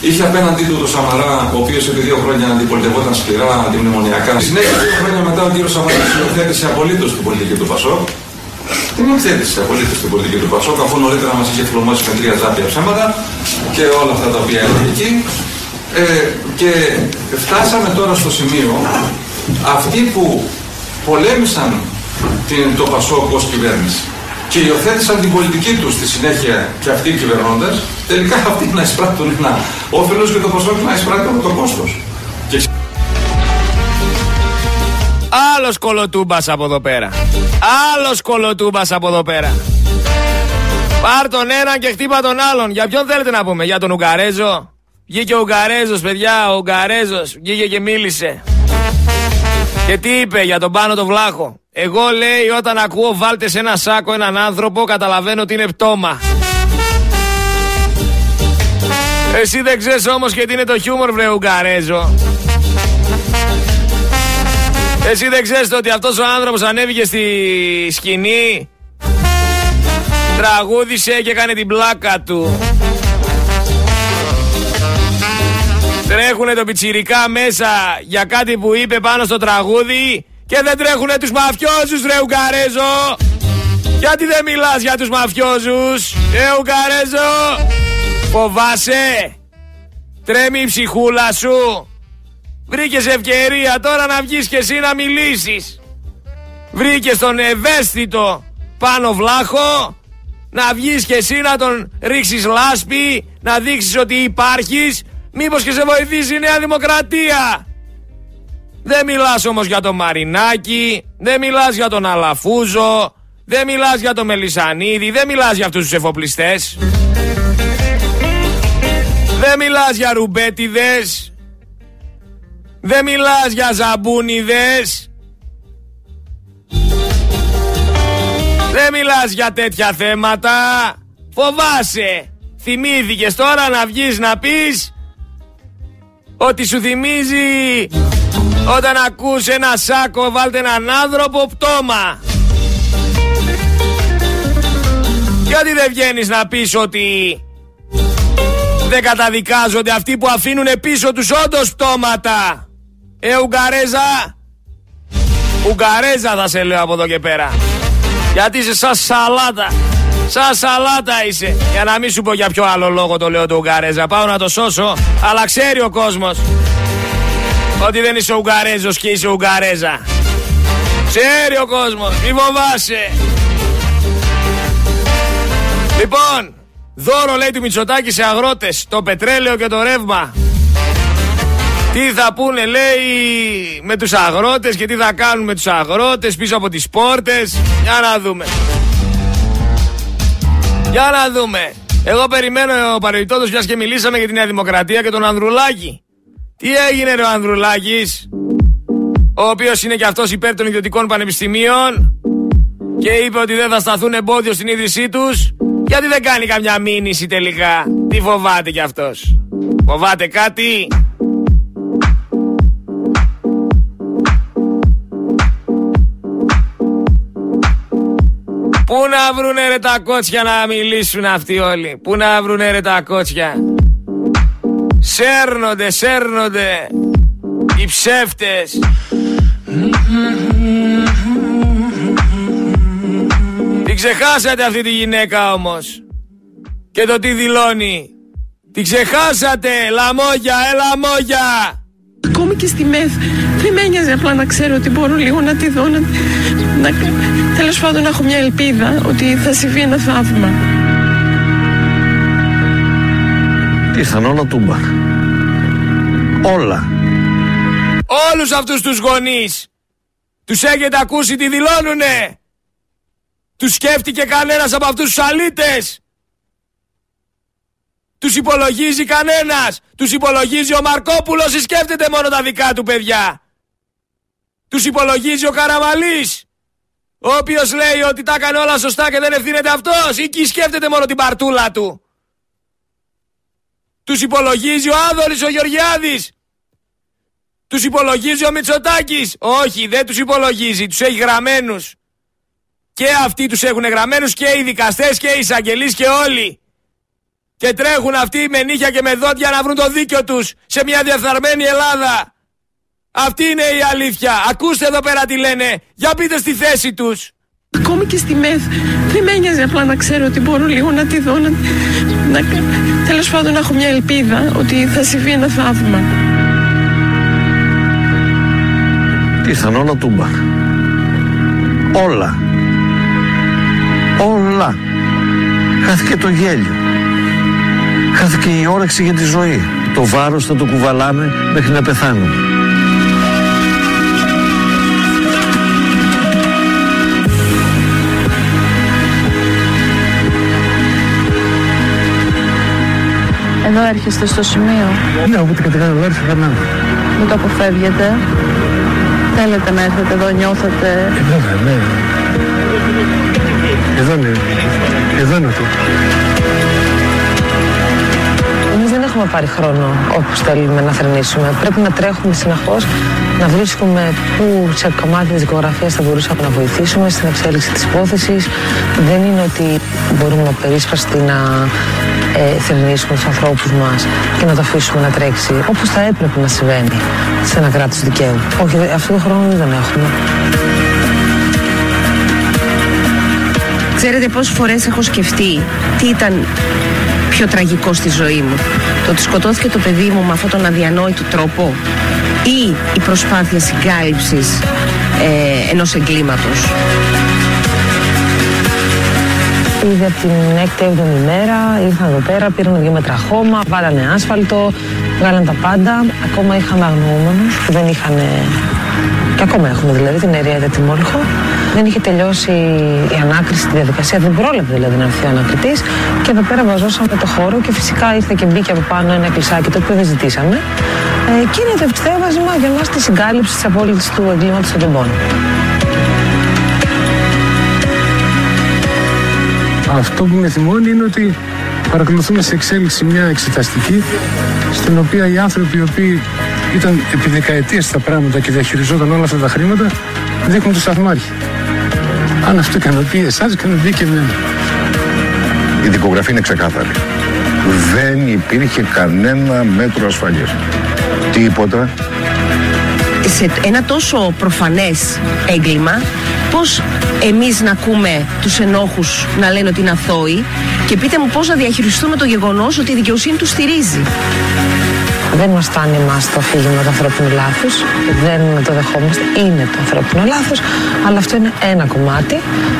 Είχε απέναντί του τον Σαμαρά, ο οποίος επί δύο χρόνια αντιπολιτευόταν σκληρά αντιμνημονιακά. Στη συνέχεια, δύο χρόνια μετά, ο κύριος Σαμαράς υιοθέτησε απολύτως την πολιτική του Πασόκ. Την υιοθέτησε απολύτως την πολιτική του Πασόκ, αφού νωρίτερα μας είχε φλωμώσει με τρία ζάπια ψέματα και όλα αυτά τα οποία έλεγε εκεί. Ε, και φτάσαμε τώρα στο σημείο αυτοί που πολέμησαν την, το Πασόκ ως κυβέρνηση και υιοθέτησαν την πολιτική τους στη συνέχεια και αυτοί οι κυβερνώντες, τελικά αυτοί να εισπράττουν ένα όφελος και το Πασόκ να εισπράττουν το κόστος. Και... Άλλος κολοτούμπας από εδώ πέρα. Άλλος κολοτούμπας από εδώ πέρα. Πάρ τον έναν και χτύπα τον άλλον. Για ποιον θέλετε να πούμε, για τον Ουγγαρέζο; Βγήκε ο Ουγγαρέζος, παιδιά, ο Ουγγαρέζος. Βγήκε και μίλησε. Και τι είπε για τον πάνω το βλάχο; Εγώ λέει όταν ακούω βάλτε σε ένα σάκο έναν άνθρωπο καταλαβαίνω ότι είναι πτώμα. Εσύ δεν ξέρεις όμως και τι είναι το χιούμορ βρε Ουγγαρέζο. Εσύ δεν ξέρεις ότι αυτός ο άνθρωπος ανέβηκε στη σκηνή Τραγούδισε και έκανε την πλάκα του Τρέχουνε το πιτσιρικά μέσα για κάτι που είπε πάνω στο τραγούδι και δεν τρέχουνε τους μαφιόζους ρε Ουγγαρέζο. Γιατί δεν μιλάς για τους μαφιόζους, ρε Ουγγαρέζο. Φοβάσαι. Τρέμει η ψυχούλα σου. Βρήκες ευκαιρία τώρα να βγεις και εσύ να μιλήσεις. Βρήκες τον ευαίσθητο πάνω βλάχο να βγεις και εσύ να τον ρίξεις λάσπη, να δείξεις ότι υπάρχεις Μήπως και σε βοηθήσει η Νέα Δημοκρατία. Δεν μιλάς όμως για τον Μαρινάκη, δεν μιλάς για τον Αλαφούζο, δεν μιλάς για τον Μελισανίδη, δεν μιλάς για αυτούς τους εφοπλιστές. Δεν μιλάς για ρουμπέτιδες. Δεν μιλάς για ζαμπούνιδες. Δεν μιλάς για τέτοια θέματα. Φοβάσαι. Θυμήθηκες τώρα να βγεις να πεις ότι σου θυμίζει όταν ακούς ένα σάκο βάλτε έναν άνθρωπο πτώμα. Γιατί δεν βγαίνεις να πεις ότι δεν καταδικάζονται αυτοί που αφήνουν πίσω τους όντως πτώματα. Ε, Ουγγαρέζα. Ουγγαρέζα θα σε λέω από εδώ και πέρα. Γιατί είσαι σαν σαλάτα. Σαν σαλάτα είσαι. Για να μην σου πω για ποιο άλλο λόγο το λέω το Ουγγαρέζα. Πάω να το σώσω. Αλλά ξέρει ο κόσμος ότι δεν είσαι Ουγγαρέζος και είσαι Ουγγαρέζα. Ξέρει ο κόσμος. Μη φοβάσαι. Λοιπόν, δώρο λέει του Μητσοτάκη σε αγρότες το πετρέλαιο και το ρεύμα. Τι θα πούνε λέει με τους αγρότες και τι θα κάνουν με τους αγρότες πίσω από τις πόρτες. Για να δούμε. Για να δούμε. Εγώ περιμένω παρεμπιπτόντω μιας και μιλήσαμε για τη Νέα Δημοκρατία και τον Ανδρουλάκη. Τι έγινε, ρε ο Ανδρουλάκης, ο οποίος είναι και αυτός υπέρ των ιδιωτικών πανεπιστημίων και είπε ότι δεν θα σταθούν εμπόδιο στην ίδρυσή τους. Γιατί δεν κάνει καμιά μήνυση τελικά; Τι φοβάται κι αυτός; Φοβάται κάτι; Πού να βρουνε ρε τα κότσια να μιλήσουν αυτοί όλοι; Πού να βρουνε ρε τα κότσια; Σέρνονται, σέρνονται. Οι ψεύτες. Την ξεχάσατε αυτή τη γυναίκα όμως. Και το τι δηλώνει. Την ξεχάσατε. Λαμόγια, ε λαμόγια. Ακόμη και στη ΜΕΘ δεν με ένοιαζε απλά να ξέρω ότι μπορώ λίγο να τη δω, να, να, τέλος πάντων να έχω μια ελπίδα ότι θα συμβεί ένα θαύμα. Ήρθαν όλα τούμπα. Όλα. Όλους αυτούς τους γονείς τους έχετε ακούσει τι δηλώνουνε. Τους σκέφτηκε κανένας από αυτούς τους αλήτες. Τους υπολογίζει κανένας. Τους υπολογίζει ο Μαρκόπουλος ή σκέφτεται μόνο τα δικά του παιδιά. Τους υπολογίζει ο Καραβαλής. Ο οποίος λέει ότι τα έκανε όλα σωστά και δεν ευθύνεται αυτός. Ή και σκέφτεται μόνο την παρτούλα του. Τους υπολογίζει ο Άδωρης ο Γεωργιάδης. Τους υπολογίζει ο Μητσοτάκης. Όχι, δεν τους υπολογίζει. Τους έχει γραμμένους. Και αυτοί τους έχουν γραμμένους και οι δικαστές και οι εισαγγελείς και όλοι. Και τρέχουν αυτοί με νύχια και με δόντια να βρουν το δίκιο τους σε μια διεφθαρμένη Ελλάδα. Αυτή είναι η αλήθεια. Ακούστε εδώ πέρα τι λένε. Για πείτε στη θέση τους. Ακόμη και στη ΜΕΘ δεν με ένοιαζε απλά να ξέρω ότι μπορώ λίγο να τη δω. Να, να, τέλος πάντων να έχω μια ελπίδα ότι θα συμβεί ένα θαύμα. Ήρθαν όλα τούμπα. Όλα. Όλα. Χάθηκε το γέλιο. Χάθηκε η όρεξη για τη ζωή. Το βάρος θα το κουβαλάμε μέχρι να πεθάνουμε. Εδώ έρχεστε στο σημείο. Ναι, όποτε κατηγορώ εδώ έρχεται να Μην το αποφεύγετε. Θέλετε να έρθετε εδώ, νιώθετε. Ε, βέβαια, ναι. Εδώ είναι. Εδώ είναι αυτό. Εμείς δεν έχουμε πάρει χρόνο όπως θέλουμε να θρυνήσουμε. Πρέπει να τρέχουμε συνεχώς, να βρίσκουμε πού σε κομμάτι της δικογραφίας θα μπορούσαμε να βοηθήσουμε στην εξέλιξη της υπόθεσης. Δεν είναι ότι μπορούμε περίσπαστη να ε, θρυνήσουμε τους ανθρώπους μας και να το αφήσουμε να τρέξει όπως θα έπρεπε να συμβαίνει σε ένα κράτος δικαίου. Όχι, δε- αυτό το χρόνο δεν έχουμε. Ξέρετε πόσες φορές έχω σκεφτεί τι ήταν πιο τραγικό στη ζωή μου; Το ότι σκοτώθηκε το παιδί μου με αυτόν τον αδιανόητο τρόπο; Ή η προσπάθεια συγκάλυψης ε, ενός εγκλήματος. Ήδη από την 6η-7η μέρα ήρθαν εδώ πέρα, πήραν δύο μέτρα χώμα, βάλανε άσφαλτο, βγάλαν τα πάντα. Ακόμα είχαμε αγνοούμενους που δεν είχαν. Και ακόμα έχουμε δηλαδή την Ερία Τιμόλυχο. Δεν είχε τελειώσει η ανάκριση, τη διαδικασία, δεν πρόλαβε δηλαδή να έρθει ο ανακριτής. Και εδώ πέρα βαζώσαμε το χώρο και φυσικά ήρθε και μπήκε από πάνω ένα κλεισάκι το οποίο δεν ζητήσαμε. Ε, και είναι το ευθέγασμα για μας τη συγκάλυψη της απόλυτης του εγκλήματος των τεμπών. Αυτό που με θυμώνει είναι ότι παρακολουθούμε σε εξέλιξη μια εξεταστική στην οποία οι άνθρωποι οι οποίοι ήταν επί δεκαετίες στα πράγματα και διαχειριζόταν όλα αυτά τα χρήματα δείχνουν το σταθμάρχη. Αν αυτό ικανοποιεί εσάς, ικανοποιεί και εμένα. Η δικογραφία είναι ξεκάθαρη. Δεν υπήρχε κανένα μέτρο ασφαλείας. Τίποτα. σε ένα τόσο προφανές έγκλημα πώς εμείς να ακούμε τους ενόχους να λένε ότι είναι αθώοι; Και πείτε μου πώς να διαχειριστούμε το γεγονός ότι η δικαιοσύνη τους στηρίζει; Δεν μας φτάνει εμάς το αφήγημα του ανθρώπινου λάθους. Δεν το δεχόμαστε. Είναι το ανθρώπινο λάθος. Αλλά αυτό είναι ένα κομμάτι.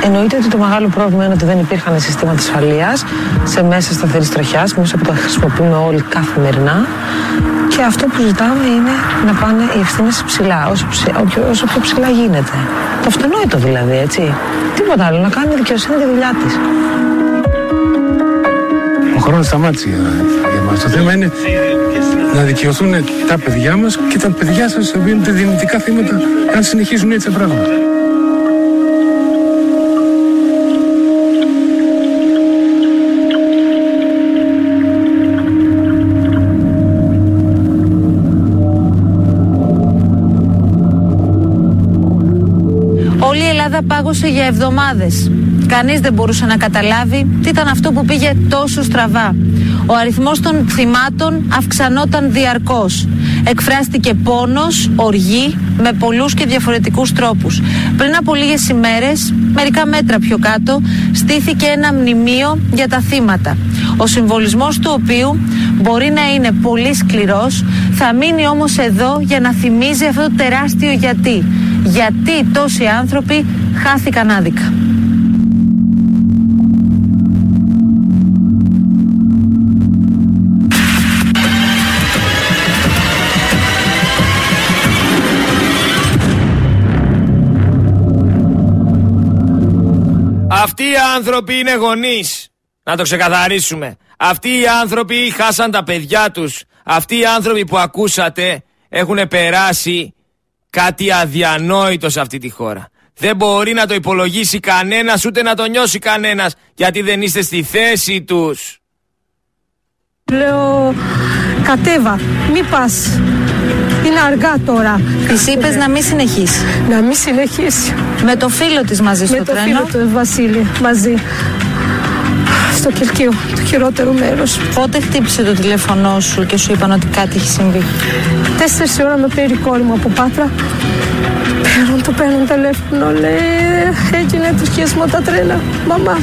Εννοείται ότι το μεγάλο πρόβλημα είναι ότι δεν υπήρχαν συστήματα ασφαλείας σε μέσα σταθερής τροχιάς, μέσα που τα χρησιμοποιούμε όλοι καθημερινά. Και αυτό που ζητάμε είναι να πάνε οι ευθύνες ψηλά, όσο, ψη- όποιο- όσο πιο ψηλά γίνεται. Το αυτονόητο δηλαδή, έτσι. Τίποτα άλλο, να κάνει η δικαιοσύνη τη δουλειά της. Ο χρόνος σταμάτησε για, για μας. Το θέμα είναι να δικαιωθούν τα παιδιά μας και τα παιδιά σας, οι οποίοι είναι τα δυνητικά θύματα, αν συνεχίζουν έτσι τα πράγματα. Ελλάδα πάγωσε για εβδομάδες. Κανείς δεν μπορούσε να καταλάβει τι ήταν αυτό που πήγε τόσο στραβά. Ο αριθμός των θυμάτων αυξανόταν διαρκώς. Εκφράστηκε πόνος, οργή, με πολλούς και διαφορετικούς τρόπους. Πριν από λίγες ημέρες, μερικά μέτρα πιο κάτω, στήθηκε ένα μνημείο για τα θύματα. Ο συμβολισμός του οποίου μπορεί να είναι πολύ σκληρός, θα μείνει όμως εδώ για να θυμίζει αυτό το τεράστιο γιατί. Γιατί τόσοι άνθρωποι χάθηκαν άδικα. Αυτοί οι άνθρωποι είναι γονείς. Να το ξεκαθαρίσουμε. Αυτοί οι άνθρωποι χάσαν τα παιδιά τους. Αυτοί οι άνθρωποι που ακούσατε έχουν περάσει κάτι αδιανόητο σε αυτή τη χώρα. Δεν μπορεί να το υπολογίσει κανένας ούτε να το νιώσει κανένας γιατί δεν είστε στη θέση τους. Λέω κατέβα, μη πας. Είναι αργά τώρα. Τη είπες να μην συνεχίσει. Να μην συνεχίσει. Με το φίλο της μαζί στο Με το τρένο. φίλο του Βασίλη μαζί. Στο κελκείο, το χειρότερο μέρος. Πότε χτύπησε το τηλέφωνό σου και σου είπαν ότι κάτι έχει συμβεί; Τέσσερις ώρα με πήρε η κόρη μου από Πάτρα. Παίρνουν το παίρνουν τηλέφωνο, λέει έγινε το σχέσιμο τα τρένα. Μαμά,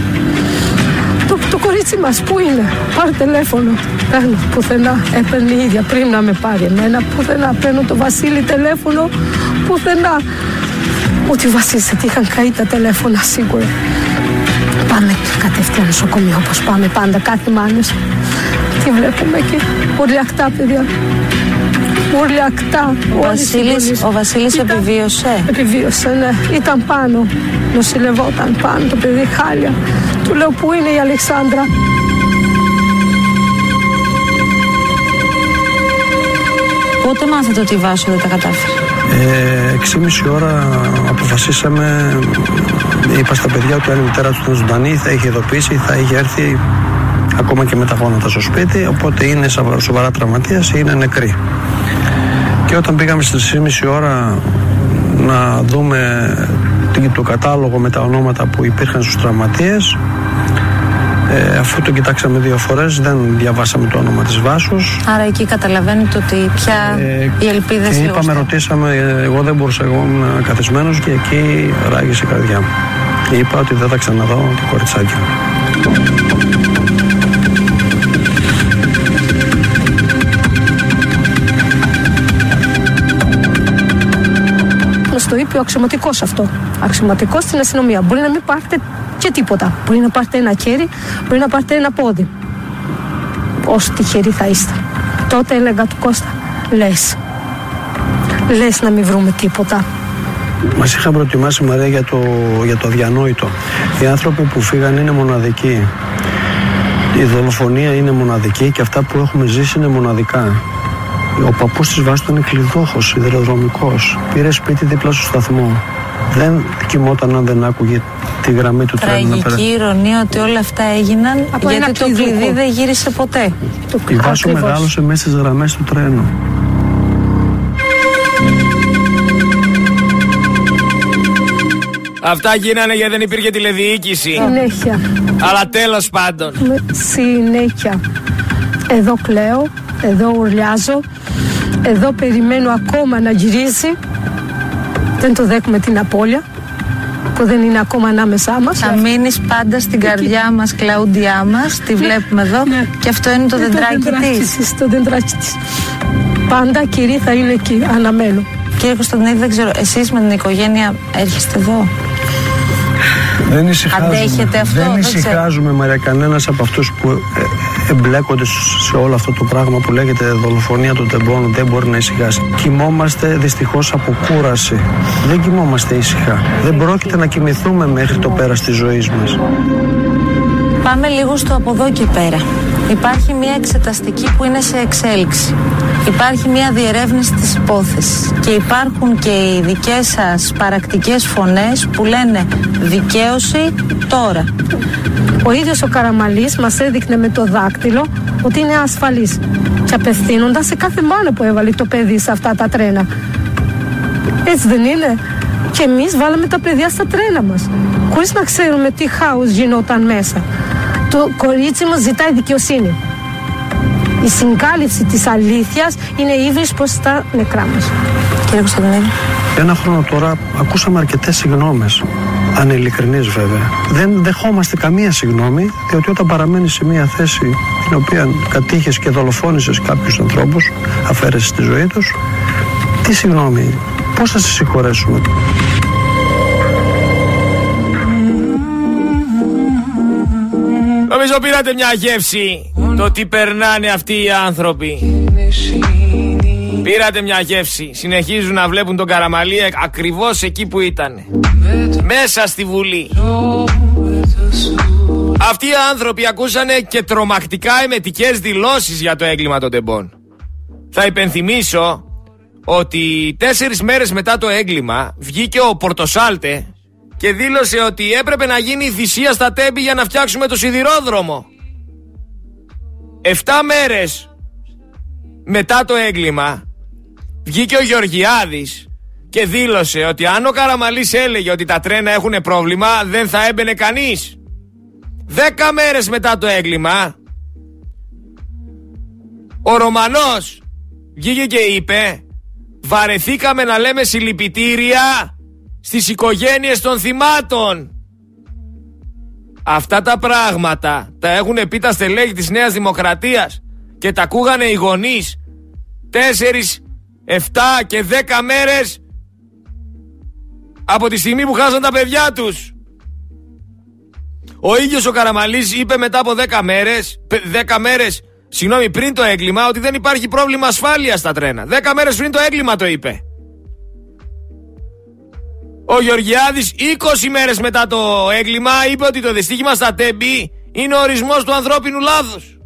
το, το κορίτσι μας πού είναι, πάρε τηλέφωνο. Παίρνω πουθενά, έπαιρνε η ίδια πριν να με πάρει εμένα, πουθενά. Παίρνω το Βασίλη τηλέφωνο, πουθενά. Ούτε ο Βασίλης δεν είχαν καεί τα τηλέφωνα σίγουρα. Πάμε κατευθείαν νοσοκομείο όπως πάμε πάντα κάθε μάνες. Τι βλέπουμε εκεί, ουρλιακτά παιδιά. Ουρλιακτά. Ο Βασίλης, ο Βασίλης επιβίωσε. Επιβίωσε, ναι. Ήταν πάνω. Νοσηλευόταν πάνω το παιδί χάλια. Του λέω πού είναι η Αλεξάνδρα; Πότε μάθατε ότι η Βάσο δεν τα κατάφερε; Ε, 6,5 ώρα αποφασίσαμε, είπα στα παιδιά ότι αν η μητέρα του ήταν ζωντανή θα είχε ειδοποιήσει, θα είχε έρθει ακόμα και με τα γόνατα στο σπίτι, οπότε είναι σοβα- σοβαρά τραυματίας ή είναι νεκρή. Και όταν πήγαμε στις 3,5 ώρα να δούμε τι- το κατάλογο με τα ονόματα που υπήρχαν στους τραυματίες, ε, αφού το κοιτάξαμε δύο φορές δεν διαβάσαμε το όνομα της Βάσους Άρα εκεί καταλαβαίνετε ότι πια οι ελπίδε και λίγο. είπαμε, ρωτήσαμε, ε, εγώ δεν μπορούσα, εγώ ήμουν καθισμένος και εκεί ράγισε η καρδιά μου. Και είπα ότι δεν θα ξαναδώ το κοριτσάκι μου. Μα το είπε ο αξιωματικός αυτό. Αξιωματικός στην αστυνομία. Μπορεί να μην πάρετε και τίποτα. Μπορεί να πάρετε ένα χέρι, μπορεί να πάρετε ένα πόδι. Όσο τυχεροί θα είστε. Τότε έλεγα του Κώστα, λες. Λες να μην βρούμε τίποτα. Μας είχαν προετοιμάσει Μαρία για το, για το αδιανόητο. Οι άνθρωποι που φύγαν είναι μοναδικοί. Η δολοφονία είναι μοναδική και αυτά που έχουμε ζήσει είναι μοναδικά. Ο παππούς της Βάσου ήταν κλειδόχος, σιδηροδρομικός. Πήρε σπίτι δίπλα στο σταθμό. Δεν κοιμόταν αν δεν άκουγε τη γραμμή του τρένου να Τραγική ηρωνία ότι όλα αυτά έγιναν Από γιατί ένα το κλειδούχο. κλειδί δεν γύρισε ποτέ. Η Βάσου Ακριβώς. μεγάλωσε μέσα στις γραμμές του τρένου. Αυτά γίνανε γιατί δεν υπήρχε τηλεδιοίκηση. Συνέχεια. Αλλά τέλος πάντων. Με συνέχεια. Εδώ κλαίω, εδώ ουρλιάζω, εδώ περιμένω ακόμα να γυρίσει. Δεν το δέχουμε την απώλεια που δεν είναι ακόμα ανάμεσά μας. Θα μείνεις πάντα στην καρδιά μας, Κλαούντιά μας. Τη βλέπουμε εδώ. Και αυτό είναι το Ναι, δεντράκι της. της, Το δεντράκι της. Πάντα κυρία θα είναι εκεί, αναμένω. Κύριε Κωνσταντινίδη, δεν ξέρω, εσείς με την οικογένεια έρχεστε εδώ; Δεν ησυχάζουμε. Αντέχετε αυτό, Δεν δεν ξέρω. ησυχάζουμε, Μαρία, κανένας από αυτούς που ε, εμπλέκονται σε όλο αυτό το πράγμα που λέγεται δολοφονία των τεμπών δεν μπορεί να ησυχάσει. Κοιμόμαστε δυστυχώς από κούραση. Δεν κοιμόμαστε ήσυχα. Δεν πρόκειται να κοιμηθούμε μέχρι το πέρας της ζωής μας. Πάμε λίγο στο από εδώ και πέρα. Υπάρχει μια εξεταστική που είναι σε εξέλιξη. Υπάρχει μια διερεύνηση της υπόθεσης και υπάρχουν και οι δικές σας παρακτικές φωνές που λένε δικαίωση τώρα. Ο ίδιος ο Καραμαλής μας έδειχνε με το δάκτυλο ότι είναι ασφαλής και απευθύνοντας σε κάθε μάνα που έβαλε το παιδί σε αυτά τα τρένα. Έτσι δεν είναι; Και εμείς βάλαμε τα παιδιά στα τρένα μας, χωρίς να ξέρουμε τι χάος γινόταν μέσα. Το κορίτσι μας ζητάει δικαιοσύνη. Η συγκάλυψη της αλήθειας είναι ύβρις προς τα νεκρά μας. Κύριε Κωνσταντινίδη. Ένα χρόνο τώρα ακούσαμε αρκετές συγγνώμες. Αν ειλικρινείς βέβαια. Δεν δεχόμαστε καμία συγγνώμη, διότι όταν παραμένεις σε μια θέση την οποία κατήχες και δολοφόνησες κάποιους ανθρώπους, αφαίρεσες τη ζωή τους, τι συγγνώμη, πώς θα σε συγχωρέσουμε; Νομίζω πήρατε μια γεύση το τι περνάνε αυτοί οι άνθρωποι. Πήρατε μια γεύση. Συνεχίζουν να βλέπουν τον Καραμαλή ακριβώς εκεί που ήταν. Μέσα στη Βουλή. Αυτοί οι άνθρωποι ακούσανε και τρομακτικά εμετικές δηλώσεις για το έγκλημα των τεμπών. Θα υπενθυμίσω ότι τέσσερις μέρες μετά το έγκλημα βγήκε ο Πορτοσάλτε και δήλωσε ότι έπρεπε να γίνει θυσία στα τέμπη για να φτιάξουμε το σιδηρόδρομο. Εφτά μέρες μετά το έγκλημα βγήκε ο Γεωργιάδης και δήλωσε ότι αν ο Καραμαλής έλεγε ότι τα τρένα έχουν πρόβλημα δεν θα έμπαινε κανείς. Δέκα μέρες μετά το έγκλημα ο Ρωμανός βγήκε και είπε βαρεθήκαμε να λέμε συλληπιτήρια στις οικογένειες των θυμάτων. Αυτά τα πράγματα τα έχουν πει τα στελέχη της Νέας Δημοκρατίας και τα ακούγανε οι γονείς τέσσερις, εφτά και δέκα μέρες από τη στιγμή που χάσαν τα παιδιά τους. Ο ίδιος ο Καραμαλής είπε μετά από δέκα μέρες, δέκα μέρες, συγγνώμη πριν το έγκλημα, ότι δεν υπάρχει πρόβλημα ασφάλειας στα τρένα. Δέκα μέρες πριν το έγκλημα το είπε. Ο Γεωργιάδης 20 μέρες μετά το έγκλημα είπε ότι το δυστύχημα στα τέμπη είναι ο ορισμός του ανθρώπινου λάθους.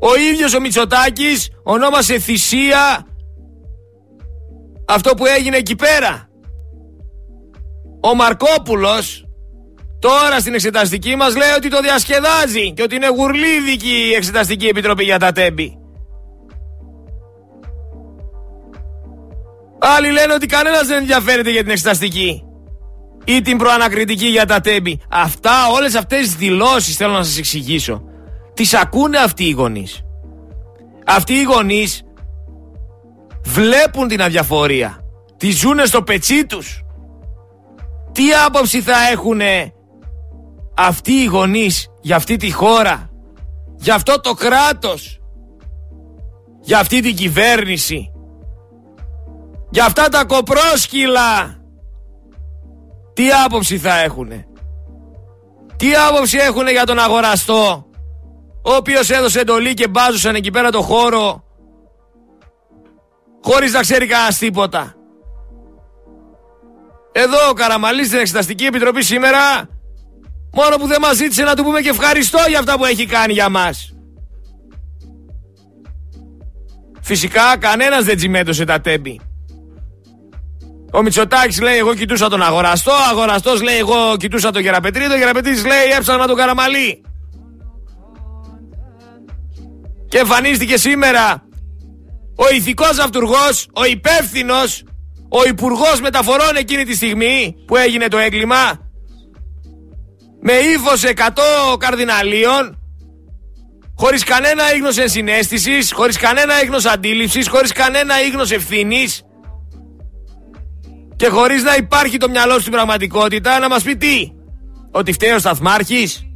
Ο ίδιος ο Μητσοτάκης ονόμασε θυσία αυτό που έγινε εκεί πέρα. Ο Μαρκόπουλος τώρα στην εξεταστική μας λέει ότι το διασκεδάζει και ότι είναι γουρλίδικη η εξεταστική επιτροπή για τα τέμπη. Άλλοι λένε ότι κανένας δεν ενδιαφέρεται για την εξεταστική ή την προανακριτική για τα τέμπη. Αυτά, όλες αυτές τις δηλώσεις θέλω να σας εξηγήσω. Τις ακούνε αυτοί οι γονείς. Αυτοί οι γονείς βλέπουν την αδιαφορία. Τη ζούνε στο πετσί τους. Τι άποψη θα έχουν αυτοί οι γονείς για αυτή τη χώρα, για αυτό το κράτος, για αυτή την κυβέρνηση; Για αυτά τα κοπρόσκυλα τι άποψη θα έχουνε; Τι άποψη έχουνε για τον αγοραστό ο οποίος έδωσε εντολή και μπάζουσαν εκεί πέρα το χώρο χωρίς να ξέρει κανένας τίποτα; Εδώ ο Καραμαλής στην Εξεταστική Επιτροπή σήμερα μόνο που δεν μας ζήτησε να του πούμε και ευχαριστώ για αυτά που έχει κάνει για μας. Φυσικά κανένας δεν τσιμέντωσε τα τέμπη ο Μητσοτάκης λέει: Εγώ κοιτούσα τον αγοραστό. Ο αγοραστός λέει: Εγώ κοιτούσα τον Γεραπετρίδη. Ο Γεραπετρίδης λέει: Έψανα τον Καραμαλή. Και εμφανίστηκε σήμερα ο ηθικός αυτούργος, ο υπεύθυνος, ο υπουργός μεταφορών εκείνη τη στιγμή που έγινε το έγκλημα με ύφος 100 καρδιναλίων χωρίς κανένα ίγνος ενσυναίσθησης, χωρίς κανένα ίγνος αντίληψης, χωρίς κανένα ίγνος ευθύνης και χωρίς να υπάρχει το μυαλό στην πραγματικότητα να μας πει τι; Ότι φταίει ο Σταθμάρχης.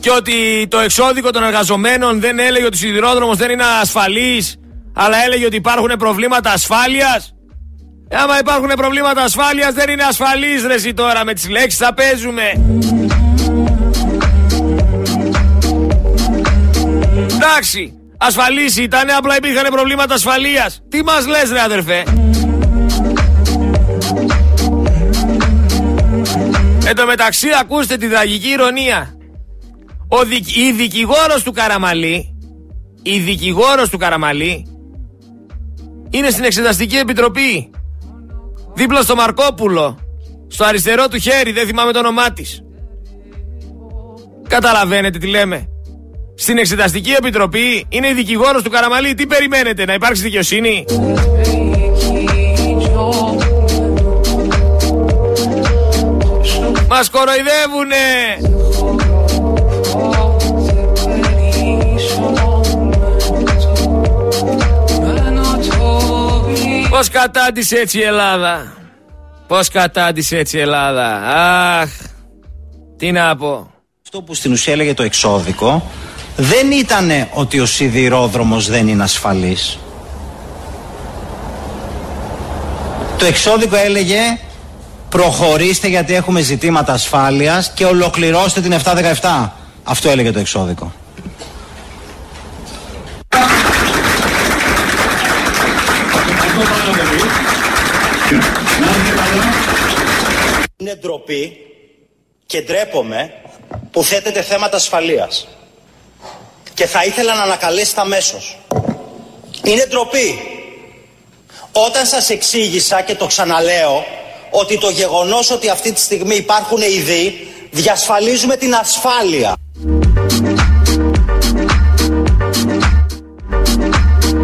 Και ότι το εξώδικο των εργαζομένων δεν έλεγε ότι ο σιδηρόδρομος δεν είναι ασφαλής αλλά έλεγε ότι υπάρχουν προβλήματα ασφάλειας. Ε, άμα υπάρχουν προβλήματα ασφάλειας δεν είναι ασφαλής ρε εσύ τώρα με τις λέξεις θα παίζουμε. Εντάξει, Ασφαλής ήταν, απλά υπήρχαν προβλήματα ασφαλείας. Τι μας λες ρε αδερφέ; Εν τω μεταξύ ακούστε τη τραγική ηρωνία. Ο δικ, η δικηγόρος του Καραμαλή, η δικηγόρος του Καραμαλή, είναι στην Εξεταστική Επιτροπή. Δίπλα στο Μαρκόπουλο, στο αριστερό του χέρι, δεν θυμάμαι το όνομά της. Καταλαβαίνετε τι λέμε στην Εξεταστική Επιτροπή είναι η δικηγόρος του Καραμαλή. Τι περιμένετε, να υπάρξει δικαιοσύνη; Μας κοροϊδεύουνε. Πώς κατάντησε έτσι η Ελλάδα; Πώς κατάντησε έτσι η Ελλάδα; Αχ, τι να πω. Αυτό που στην ουσία έλεγε το εξώδικο δεν ήταν ότι ο σιδηρόδρομος δεν είναι ασφαλής. Το εξώδικο έλεγε προχωρήστε γιατί έχουμε ζητήματα ασφάλειας και ολοκληρώστε την 717. Αυτό έλεγε το εξώδικο. ντροπή και ντρέπομαι που θέτετε θέματα ασφαλείας. Και θα ήθελα να ανακαλέσετε αμέσως. Είναι ντροπή. Όταν σας εξήγησα και το ξαναλέω ότι το γεγονός ότι αυτή τη στιγμή υπάρχουν ειδοί διασφαλίζουμε την ασφάλεια.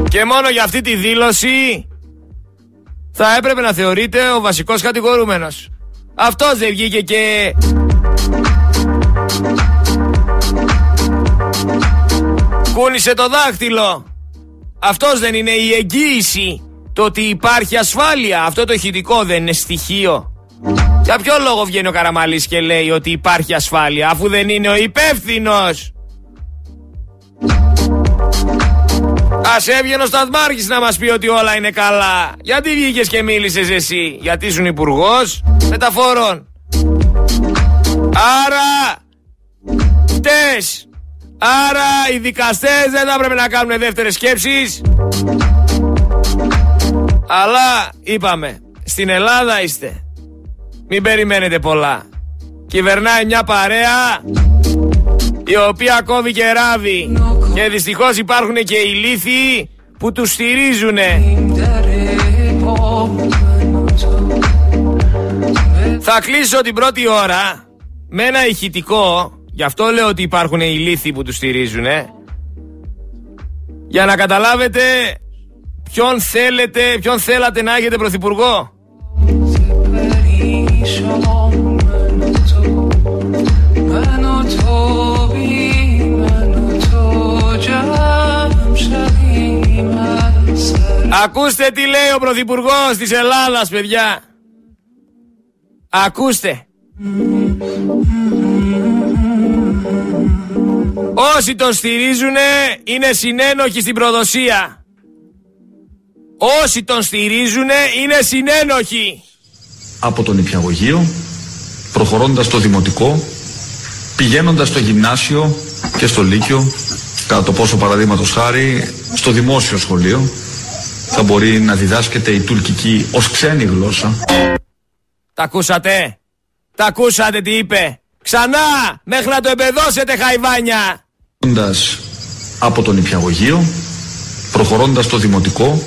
Και μόνο για αυτή τη δήλωση θα έπρεπε να θεωρείται ο βασικός κατηγορούμενος. Αυτός δεν βγήκε και... Κούνησε το δάχτυλο. Αυτός δεν είναι η εγγύηση το ότι υπάρχει ασφάλεια. Αυτό το ηχητικό δεν είναι στοιχείο. Για ποιο λόγο βγαίνει ο Καραμαλής και λέει ότι υπάρχει ασφάλεια αφού δεν είναι ο υπεύθυνος; Α έβγαινε ο Σταθμάρχης να μας πει ότι όλα είναι καλά. Γιατί βγήκες και μίλησες εσύ, Γιατί ήσουν υπουργός μεταφορών. Άρα, χτες. Άρα οι δικαστές δεν θα έπρεπε να κάνουν δεύτερες σκέψεις. Αλλά είπαμε, στην Ελλάδα είστε. Μην περιμένετε πολλά. Κυβερνάει μια παρέα η οποία κόβει και ράβει. Και δυστυχώς υπάρχουν και οι λύθοι που τους στηρίζουν. Θα κλείσω την πρώτη ώρα με ένα ηχητικό, γι' αυτό λέω ότι υπάρχουν οι λύθοι που τους στηρίζουν, για να καταλάβετε ποιον θέλετε, ποιον θέλατε να έχετε πρωθυπουργό. Ακούστε τι λέει ο Πρωθυπουργός της Ελλάδας, παιδιά. Ακούστε. Όσοι τον στηρίζουν είναι συνένοχοι στην προδοσία. Όσοι τον στηρίζουν είναι συνένοχοι. Από τον Υπιαγωγείο, προχωρώντας στο Δημοτικό, πηγαίνοντας στο Γυμνάσιο και στο Λύκειο, κατά το πόσο παραδείγματος χάρη, στο Δημόσιο Σχολείο, θα μπορεί να διδάσκεται η τουρκική ως ξένη γλώσσα. Τα ακούσατε; Τα ακούσατε τι είπε; Ξανά μέχρι να το εμπεδώσετε χαϊβάνια. Από τον Υπιαγωγείο, προχωρώντας στο Δημοτικό,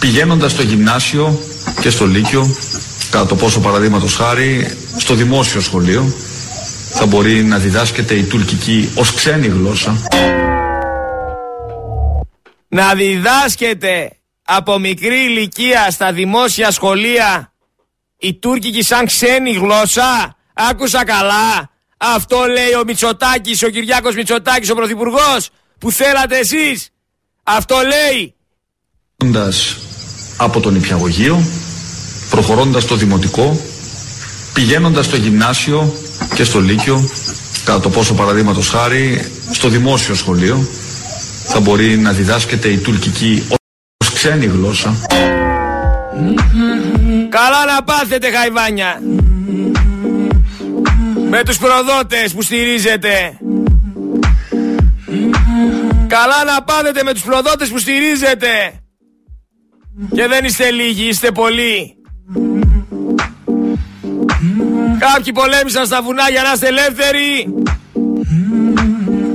πηγαίνοντας στο Γυμνάσιο και στο Λύκειο, κατά το πόσο παραδείγματος χάρη, στο Δημόσιο Σχολείο, θα μπορεί να διδάσκεται η τουρκική ως ξένη γλώσσα. Να διδάσκεται από μικρή ηλικία στα δημόσια σχολεία η τουρκική σαν ξένη γλώσσα. Άκουσα καλά. Αυτό λέει ο Μητσοτάκης, ο Κυριάκος Μητσοτάκης, ο Πρωθυπουργός που θέλατε εσείς. Αυτό λέει. Από τον Υπιαγωγείο, προχωρώντας στο Δημοτικό, πηγαίνοντας στο Γυμνάσιο και στο Λύκειο, κατά το πόσο παραδείγματος χάρη, στο Δημόσιο Σχολείο, θα μπορεί να διδάσκεται η τουρκική ως ξένη γλώσσα. Καλά να πάθετε χαϊβάνια Με τους προδότες που στηρίζετε Καλά να πάθετε με τους προδότες που στηρίζετε Και δεν είστε λίγοι, είστε πολλοί Κάποιοι πολέμησαν στα βουνά για να είστε ελεύθεροι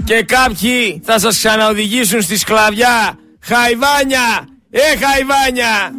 Και κάποιοι θα σας ξαναοδηγήσουν στη σκλαβιά Χαϊβάνια! Ε, χαϊβάνια!